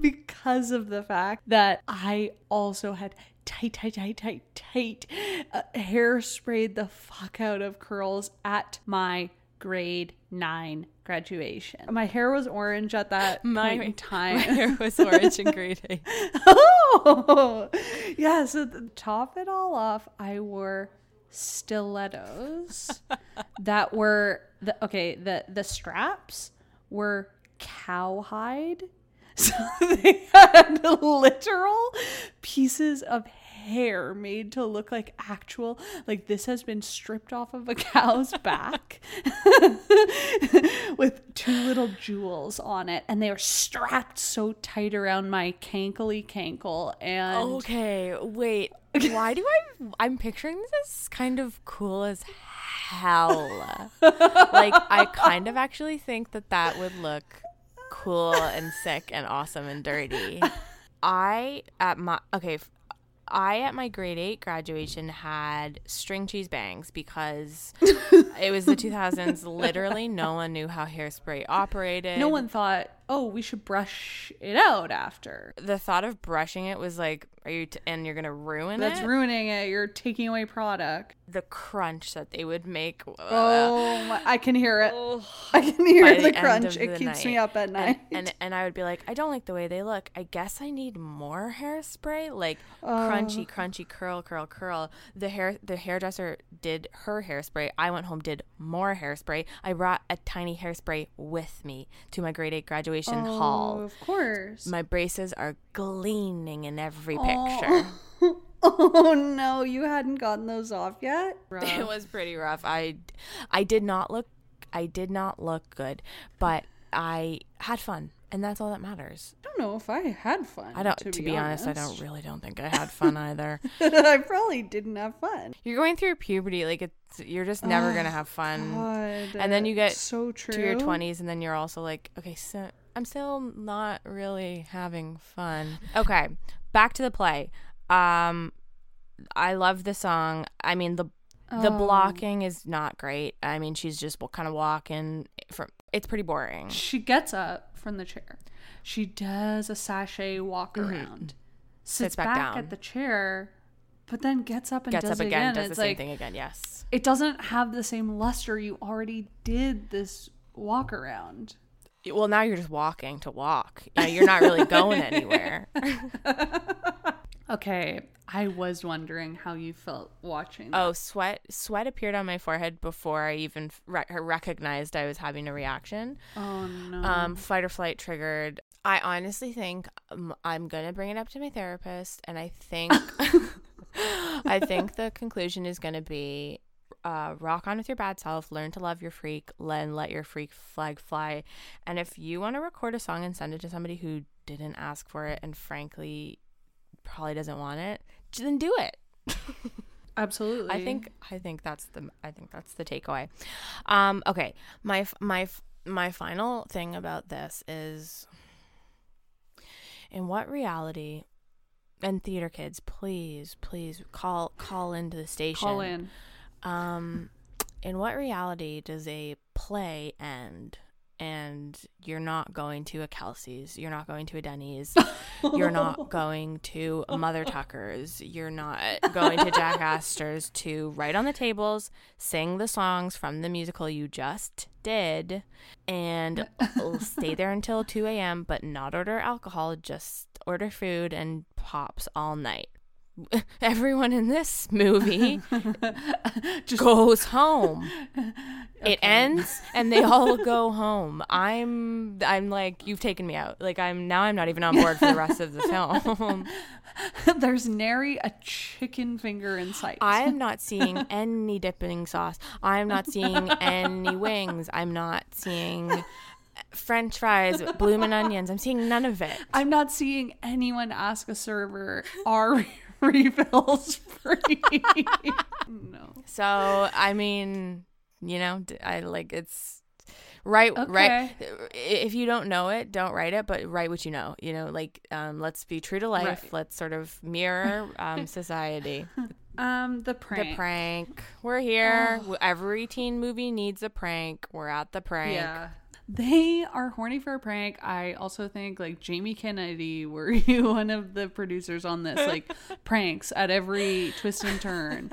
because of the fact that I also had tight, tight, tight, tight, tight uh, hair sprayed the fuck out of curls at my grade nine graduation. My hair was orange at that point in time. My hair was orange in grade eight. oh, yeah. So to top it all off, I wore stilettos that were the okay. The the straps were cowhide, so they had literal pieces of hair made to look like actual like this has been stripped off of a cow's back with two little jewels on it and they are strapped so tight around my cankly cankle and Okay, wait. Why do I? I'm picturing this as kind of cool as hell. like I kind of actually think that that would look cool and sick and awesome and dirty. I at my okay. I at my grade eight graduation had string cheese bangs because it was the 2000s. Literally, no one knew how hairspray operated. no one thought oh we should brush it out after The thought of brushing it was like, are you? T- and you're gonna ruin that's it. That's ruining it you're taking away product the crunch that they would make. oh i can hear it i can hear the, the crunch it the keeps me up at night And, and and I would be like, I don't like the way they look. I guess I need more hairspray, like crunchy, oh. crunchy, curl, curl, curl. The hair, the hairdresser did her hairspray. I went home, did more hairspray. I brought a tiny hairspray with me to my grade eight graduation oh hall. of course My braces are gleaming in every picture. oh no you hadn't gotten those off yet It was pretty rough. I I did not look I did not look good, but I had fun, and that's all that matters. I don't know if I had fun. I don't To, to, be, honest, I don't really don't think I had fun either. I probably didn't have fun. You're going through puberty like it's you're just never going to have fun God, And then you get so true to your 20s and then you're also like, okay, so I'm still not really having fun. Okay, back to the play. Um I love the song. I mean the the Oh. blocking is not great. I mean, she's just will kind of walking from it's pretty boring. She gets up from the chair. She does a sashay walk around, sits, Mm-hmm. Sits back back, down. at the chair, but then gets up and Gets does up it again, again. does the it's same like thing again. Yes. it doesn't have the same luster. You already did this walk around. Well, now you're just walking to walk. Now you're not really going anywhere. Okay, I was wondering how you felt watching. Oh, sweat sweat appeared on my forehead before I even re- recognized I was having a reaction. oh no. Um, fight or flight triggered. I honestly think um, I'm gonna bring it up to my therapist, and I think I think the conclusion is gonna be uh, rock on with your bad self, learn to love your freak, then let your freak flag fly. And if you want to record a song and send it to somebody who didn't ask for it and frankly probably doesn't want it, then do it. Absolutely. I think I think that's the I think that's the takeaway. Um, okay, my my my final thing about this is in what reality and theater kids, please please call call into the station. call in. Um, in what reality does a play end? And you're not going to a Kelsey's, you're not going to a Denny's, you're not going to Mother Tucker's, you're not going to Jack Astor's to write on the tables, sing the songs from the musical you just did, and stay there until 2 a.m., but not order alcohol, just order food and pops all night. Everyone in this movie Just goes home. It ends and they all go home. I'm I'm like you've taken me out. Like I'm now I'm not even on board for the rest of the film. there's nary a chicken finger in sight. I am not seeing any dipping sauce. I'm not seeing any wings. I'm not seeing french fries, bloomin' onions. I'm seeing none of it. I'm not seeing anyone ask a server, are refills free? no. So, I mean, You know, I like it's right right if you don't know it don't write it but write what you know you know like um let's be true to life Right. let's sort of mirror um society Um, the prank. the prank we're here every teen movie needs a prank we're at the prank Yeah. They are horny for a prank. I also think like Jamie Kennedy were you one of the producers on this like pranks at every twist and turn.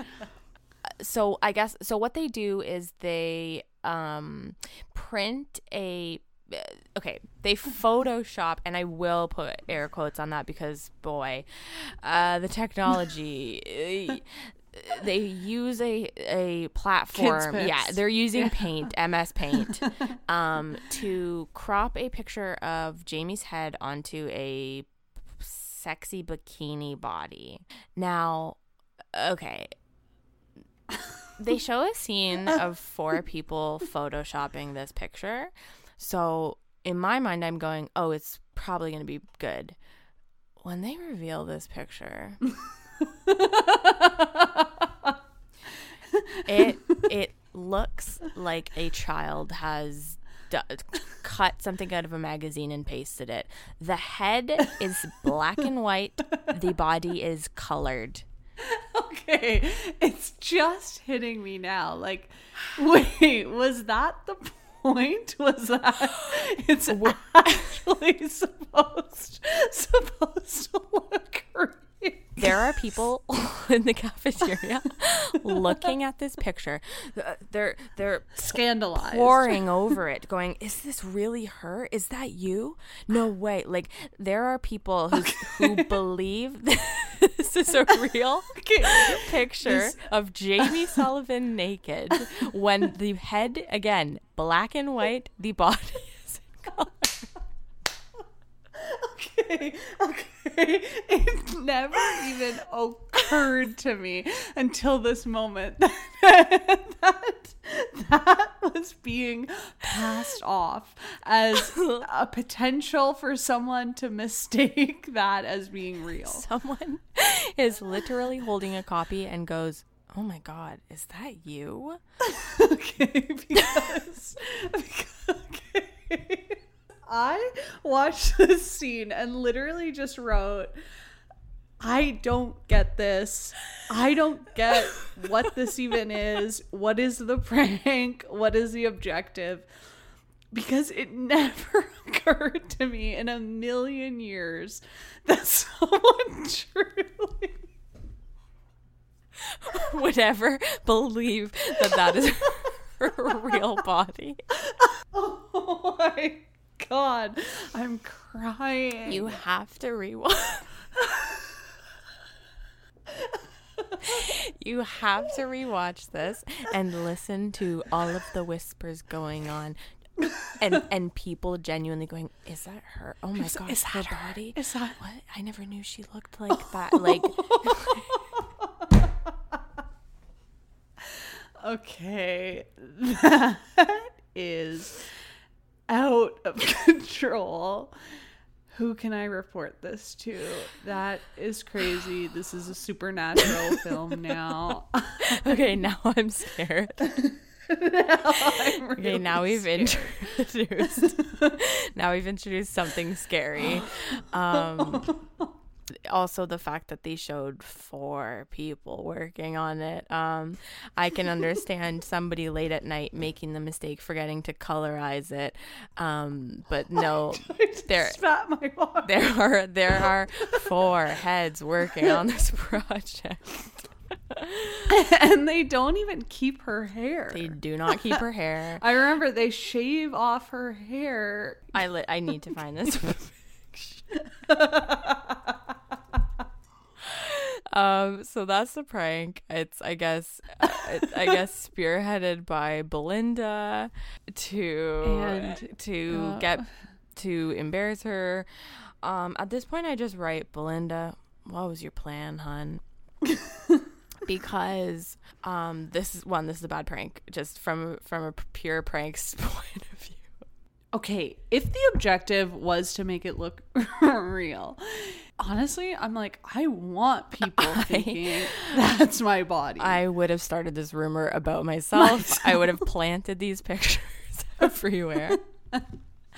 so I guess so what they do is they um print a okay they photoshop and i will put air quotes on that because boy uh the technology uh, they use a a platform yeah they're using paint ms paint um to crop a picture of jamie's head onto a sexy bikini body now okay they show a scene of four people photoshopping this picture. So in my mind, I'm going, oh, it's probably going to be good. When they reveal this picture, it it looks like a child has d- cut something out of a magazine and pasted it. The head is black and white. The body is colored. Okay, it's just hitting me now. Like, wait, was that the point? Was that it's actually supposed supposed to look real? There are people in the cafeteria looking at this picture. Uh, They're they're Scandalized. poring over it, going, "Is this really her? Is that you? No way!" Like there are people who who believe this is a real picture of Jamie Sullivan naked when the head again black and white, the body is in color. Okay, okay. It never even occurred to me until this moment that that was being passed off as a potential for someone to mistake that as being real. Someone is literally holding a copy and goes, "Oh my god, is that you?" okay, because, because okay. I watched this scene and literally just wrote, I don't get this. I don't get what this even is. What is the prank? What is the objective? Because it never occurred to me in a million years that someone truly would ever believe that that is her real body. Oh my god, I'm crying. You have to rewatch. you have to rewatch this and listen to all of the whispers going on. And and people genuinely going, Is that her? Oh my god, is that her? body? Is that- what? I never knew she looked like that. Like Okay, that is out of control. Who can I report this to? That is crazy. This is a supernatural film now. Okay, now I'm scared. I'm Okay, really now we've scared. introduced. now we've introduced something scary. Um, also, the fact that they showed four people working on it. Um, I can understand somebody late at night making the mistake forgetting to colorize it. Um, but no, there there are there are four heads working on this project. and they don't even keep her hair. They do not keep her hair. I remember they shave off her hair. I li- I need to find this. um, so that's the prank. It's I guess it's, I guess spearheaded by Belinda to And, to uh, get to embarrass her. Um, at this point, I just write Belinda. What was your plan, hun? because um, this is one. This is a bad prank, just from from a pure prank's point of view. Okay, if the objective was to make it look real, honestly, I'm like, I want people thinking that's my body. I would have started this rumor about myself. I would have planted these pictures everywhere.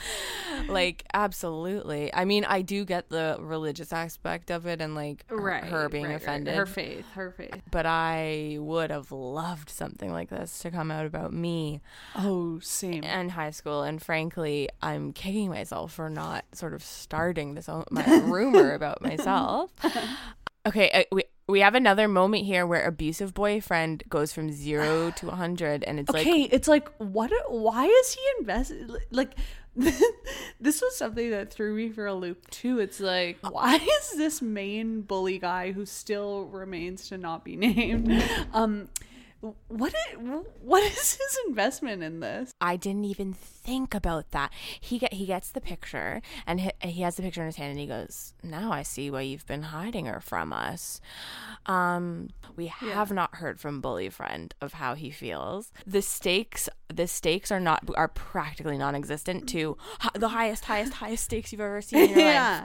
like absolutely. I mean, I do get the religious aspect of it and like right, her being right, right. offended. Her faith, her faith. but I would have loved something like this to come out about me Oh, same. in high school. And frankly, I'm kicking myself for not sort of starting this own, my rumor about myself. Okay, uh, we we have another moment here where abusive boyfriend goes from zero to 100 and it's okay, like it's like what? Why is he invested? Like, this was something that threw me for a loop too. It's like, why is this main bully guy who still remains to not be named? Um, what? i- What is his investment in this? I didn't even think about that. He get he gets the picture and he, he has the picture in his hand and he goes, "Now I see why you've been hiding her from us." Um, we have not heard from Bully Friend of how he feels. The stakes the stakes are not are practically non-existent to the highest highest highest stakes you've ever seen in your life.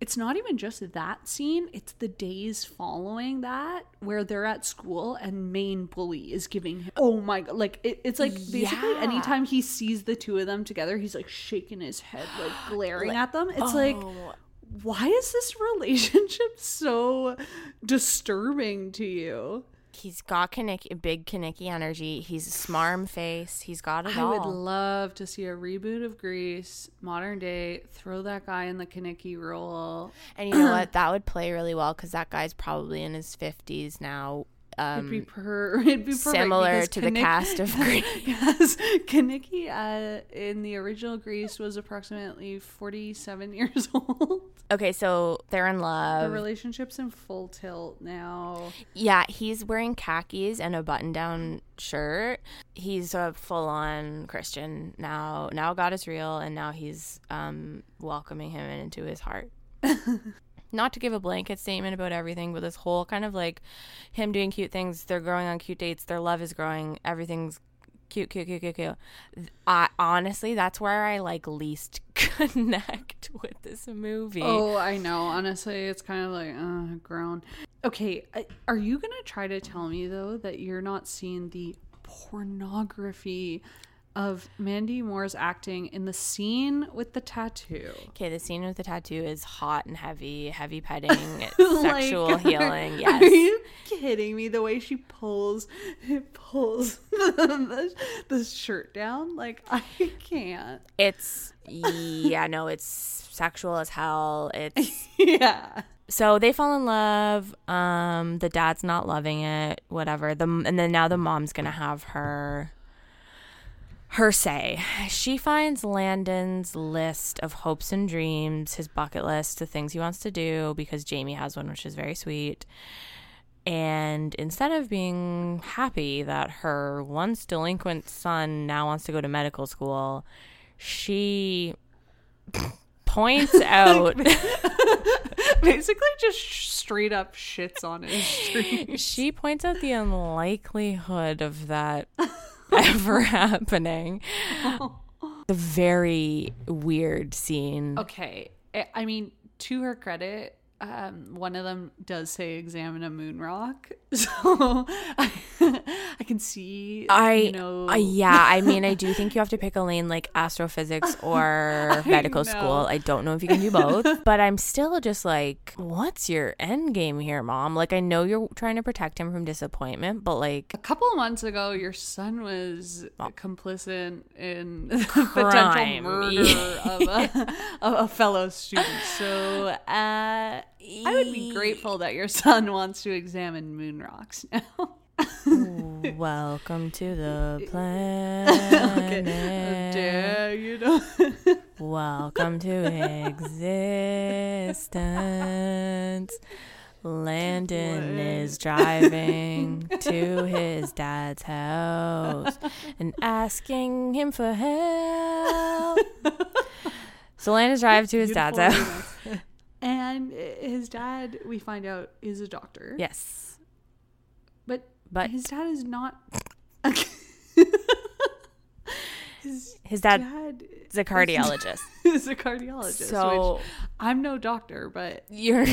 It's not even just that scene, it's the days following that where they're at school and main bully is giving him oh my god like it, it's like basically Yeah. anytime he sees the two of them together he's like shaking his head like glaring at them it's like Oh. why is this relationship so disturbing to you He's got Kenickie, big Kenickie energy. He's a smarm face. He's got it I all. would love to see a reboot of Grease, modern day. Throw that guy in the Kenickie role. And you know what? That would play really well because that guy's probably in his 50s now. It'd be Um, per. It'd be similar to the cast of Grease. yes, Kenickie uh, in the original Grease was approximately forty-seven years old. okay, so they're in love. The relationship's in full tilt now. yeah, he's wearing khakis and a button down shirt. He's a full on Christian now. Now God is real, and now he's um, welcoming him into his heart. Not to give a blanket statement about everything, but this whole kind of like him doing cute things, they're growing on cute dates, their love is growing, everything's cute, cute, cute, cute, cute. I honestly, that's where I like least connect with this movie. Oh, I know. Honestly, it's kind of like uh, grown. Okay, are you gonna try to tell me though that you're not seeing the pornography of Mandy Moore's acting in the scene with the tattoo? Okay, the scene with the tattoo is hot and heavy, heavy petting, Like, sexual are- healing. Yes. Are you kidding me? The way she pulls, pulls the, the shirt down, like I can't. It's yeah, no, it's sexual as hell. It's Yeah. so they fall in love. Um, the dad's not loving it. Whatever. The and then now the mom's gonna have her her say. She finds Landon's list of hopes and dreams, his bucket list, the things he wants to do because Jamie has one, which is very sweet. And instead of being happy that her once delinquent son now wants to go to medical school, she points out Basically, just straight up shits on his dreams. she points out the unlikelihood of that ever happening. The very weird scene. Okay. I- mean, to her credit, um, one of them does say examine a moon rock. So I, I can see, I, you know, I yeah, I mean, I do think you have to pick a lane like astrophysics or medical know. school. I don't know if you can do both, but I'm still just like, what's your end game here, mom? Like, I know you're trying to protect him from disappointment, but like, a couple of months ago, your son was complicit in the Crime. potential murder of a, of a fellow student. So uh, I would be grateful that your son wants to examine moon rocks now. welcome to the okay. planet. Dare you know? Welcome to existence. Landon is driving to his dad's house and asking him for help. So Landon's driving to his dad's house. And his dad, we find out, is a doctor. Yes. But But his dad is not. his His dad dad is a cardiologist. is a cardiologist. So- which I'm no doctor, but You're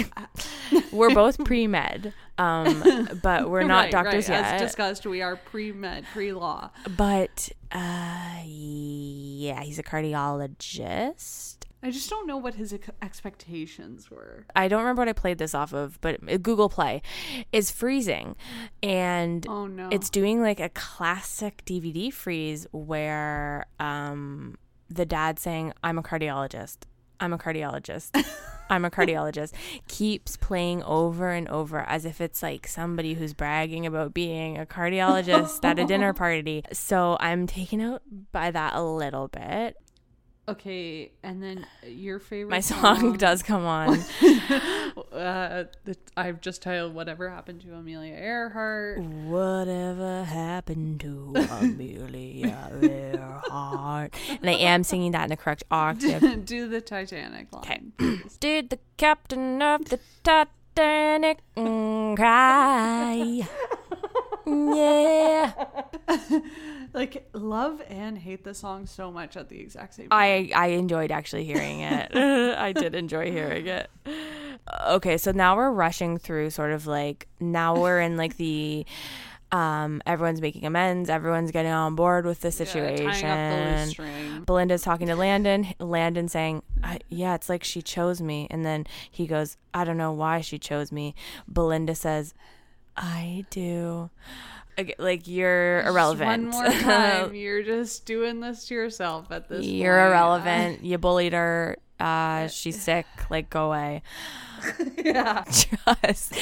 we're both pre med, um, but we're not Right, doctors right. yet. As discussed, we are pre med, pre law. but uh, yeah, he's a cardiologist. I just don't know what his ex- expectations were. I don't remember what I played this off of, but Google Play is freezing, and Oh no, it's doing like a classic DVD freeze where um, the dad saying, "I'm a cardiologist." I'm a cardiologist. I'm a cardiologist. Keeps playing over and over as if it's like somebody who's bragging about being a cardiologist at a dinner party. So I'm taken out by that a little bit. Okay. And then your favorite My song does come on. uh, I've just titled "Whatever Happened to Amelia Earhart." Whatever happened to Amelia Earhart? And I am singing that in the correct octave. Do the Titanic line. Okay. Did the captain of the Titanic mm, cry? Yeah. Like love and hate the song so much at the exact same time. I I enjoyed actually hearing it. I did enjoy hearing it. Okay, so now we're rushing through sort of like now we're in like the um everyone's making amends, everyone's getting on board with the situation. Yeah, the. Belinda's talking to Landon. Landon saying, I, "Yeah, it's like she chose me." And then he goes, "I don't know why she chose me." Belinda says, "I do." Okay, like you're Just irrelevant. One more time, you're just doing this to yourself at this. you're point. irrelevant. You bullied her. Uh, she's sick. Like, go away. yeah. Just,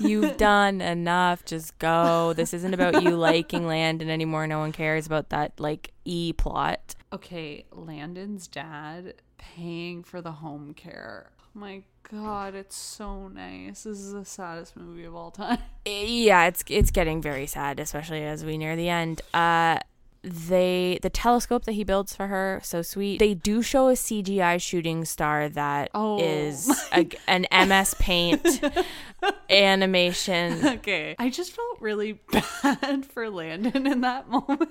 you've done enough. Just go. This isn't about you liking Landon anymore. No one cares about that like e plot. Okay, Landon's dad paying for the home care. Oh my god, it's so nice. This is the saddest movie of all time. yeah it's it's getting very sad especially as we near the end uh they the telescope that he builds for her so sweet they do show a cgi shooting star that is Oh a, an ms paint animation Okay. I just felt really bad for Landon in that moment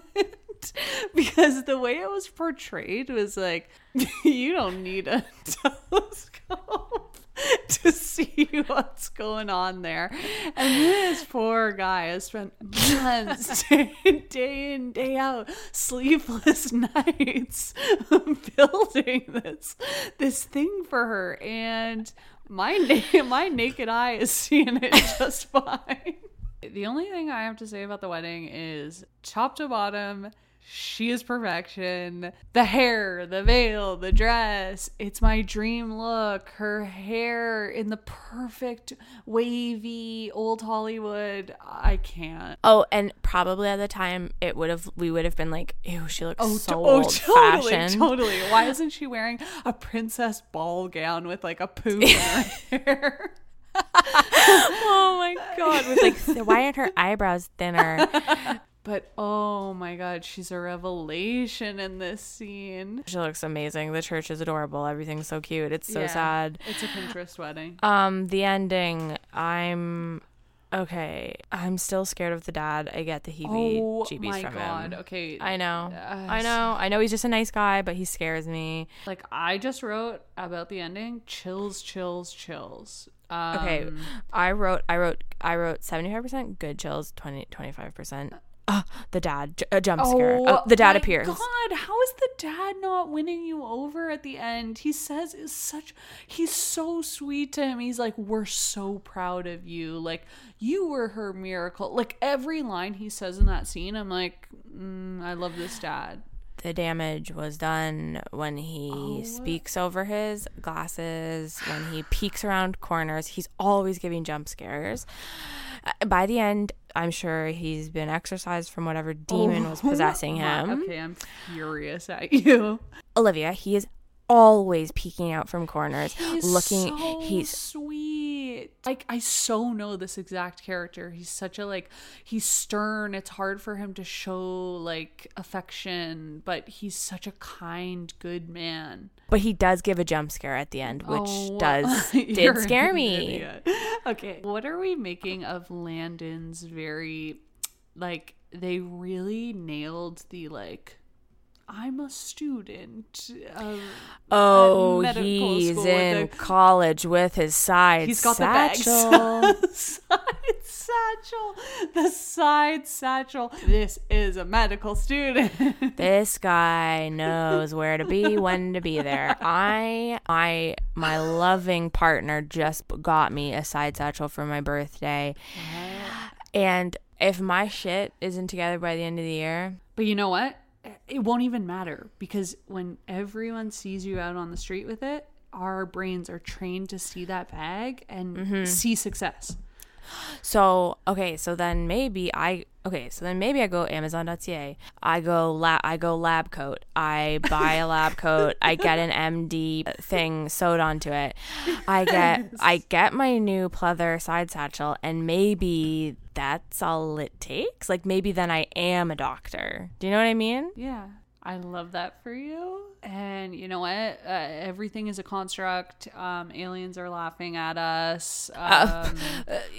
because the way it was portrayed was like, you don't need a telescope to see what's going on there. And this poor guy has spent months, day, day in, day out, sleepless nights building this this thing for her. And my na- my naked eye is seeing it just fine. The only thing I have to say about the wedding is top to bottom, she is perfection. The hair, the veil, the dress, it's my dream look. Her hair in the perfect wavy old Hollywood. I can't. oh and probably at the time it would have we would have been like ew she looks Oh, so oh, old totally, fashioned totally. Why isn't she wearing a princess ball gown with like a poo in her hair? oh my god with like why aren't her eyebrows thinner But oh my god, she's a revelation in this scene. she looks amazing the church is adorable everything's so cute it's so Yeah. sad It's a Pinterest wedding. Um, the ending, I'm okay. I'm still scared of the dad. I get the heebie Oh jeebies my from god. him. Okay. I know. I know. I know he's just a nice guy, but he scares me. Like I just wrote about the ending. Chills, chills, chills. Um, Okay. I wrote I wrote I wrote 75% good chills, 20 25% uh, the dad j- a jump scare. Uh, the dad Oh my appears. God, how is the dad not winning you over at the end? He says is such he's so sweet to him. He's like, We're so proud of you. Like, you were her miracle. Like every line he says in that scene, I'm like, mm, I love this dad. The damage was done when Oh. he speaks over his glasses, when he peeks around corners. He's always giving jump scares. Uh, By the end, I'm sure he's been exorcised from whatever demon was possessing him. Okay, I'm furious at you. Olivia, he is always peeking out from corners, He's looking. so he's sweet. Like I so know this exact character. He's such a like he's stern. It's hard for him to show like affection, but he's such a kind, good man. but he does give a jump scare at the end, which Oh, does did scare me. Okay, what are we making of Landon's very like they really nailed the like I'm a student. Of, Oh, he's in college with his side He's got satchel. the side satchel. The side satchel. This is a medical student. this guy knows where to be, when to be there. I, my, my loving partner just got me a side satchel for my birthday, and if my shit isn't together by the end of the year, But you know what? It won't even matter because when everyone sees you out on the street with it, our brains are trained to see that bag and Mm-hmm. see success. So okay, so then maybe I okay, so then maybe I go Amazon.ca. I go lab I go lab coat. I buy a lab coat. I get an MD thing sewed onto it. I get I get my new pleather side satchel, and maybe that's all it takes. Like maybe then I am a doctor. Do you know what I mean? Yeah. I love that for you. And you know what? Uh, everything is a construct. Um, aliens are laughing at us. Um,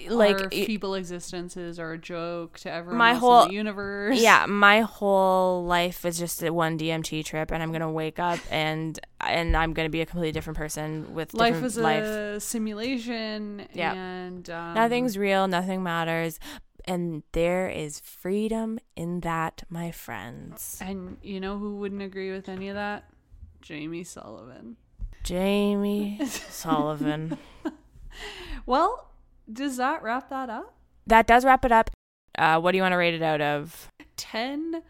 like, our feeble existences are a joke to everyone My whole- in the universe. Yeah, my whole life is just a one DMT trip, and I'm gonna wake up and and I'm gonna be a completely different person with life is a life. simulation. Yeah. And um, Nothing's real, nothing matters. And there is freedom in that, my friends. And you know who wouldn't agree with any of that? Jamie Sullivan. Jamie Sullivan. Well, does that wrap that up? That does wrap it up. Uh, what do you want to rate it out of? 10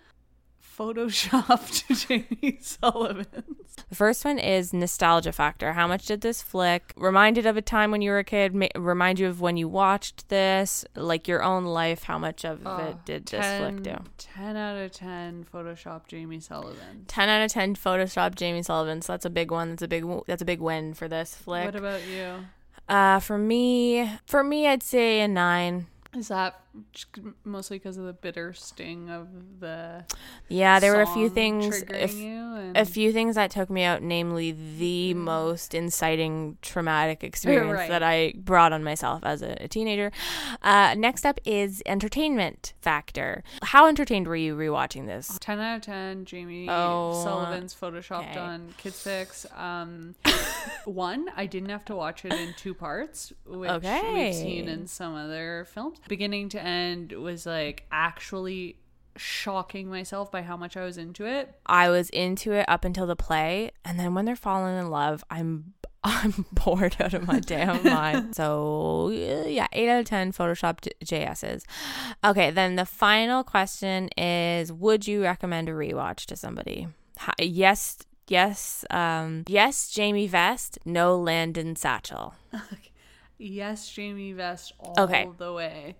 photoshopped Jamie Sullivans. The first one is nostalgia factor. How much did this flick remind you of a time when you were a kid? Ma- remind you of when you watched this, like your own life? How much of Oh, it did this flick do? 10 out of 10 Photoshop Jamie Sullivan. 10 out of 10 Photoshop Jamie Sullivan. So that's a big one. That's a big that's a big win for this flick. What about you? uh for me, for me I'd say a 9. Is that mostly because of the bitter sting of the Yeah, there were a few things if, you? And, a few things that took me out, namely the most inciting traumatic experience Right. that I brought on myself as a, a teenager. Uh, next up is entertainment factor. How entertained were you rewatching this? 10 out of 10 Jamie Oh, Sullivan's photoshopped okay. on Kids Fix. Um, one, I didn't have to watch it in two parts, which Okay. we've seen in some other films. Beginning to end was like actually shocking myself by how much I was into it. I was into it up until the play, and then when they're falling in love, I'm I'm bored out of my damn mind. So yeah, eight out of ten Photoshop JSs. Okay, then the final question is: Would you recommend a rewatch to somebody? Yes, yes, um, yes. Jamie Vest, no Landon Satchel. Yes, Jamie Vest all Okay. the way.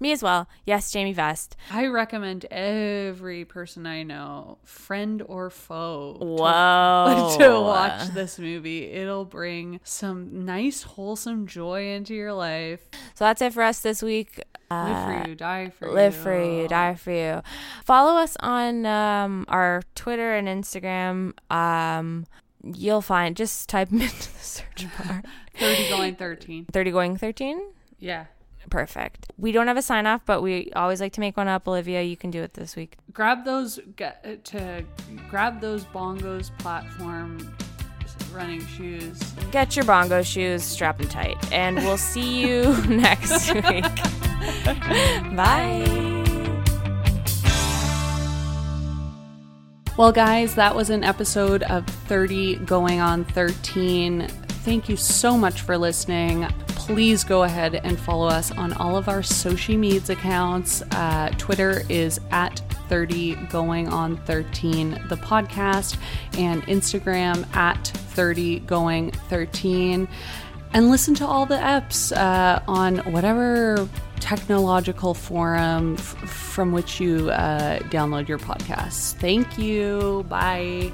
Me as well. Yes, Jamie Vest. I recommend every person I know, friend or foe, to- Whoa. to watch this movie. It'll bring some nice, wholesome joy into your life. So that's it for us this week. Live Uh, for you, die for you. live for you, die for you. Follow us on um, our Twitter and Instagram. Um, you'll find just type them into the search bar. 30 going 13. 30 going 13? Yeah. Perfect. We don't have a sign off, but we always like to make one up. Olivia, you can do it this week. Grab those get, to grab those bongos platform running shoes. Get your bongo shoes, strap them tight, and we'll see you next week. Bye. Well, guys, that was an episode of 30 going on 13. Thank you so much for listening. Please go ahead and follow us on all of our social medias accounts. Uh, Twitter is at 30 going on 13, the podcast, and Instagram at 30 going 13. And listen to all the eps uh, on whatever technological forum f- from which you uh, download your podcasts. Thank you. Bye.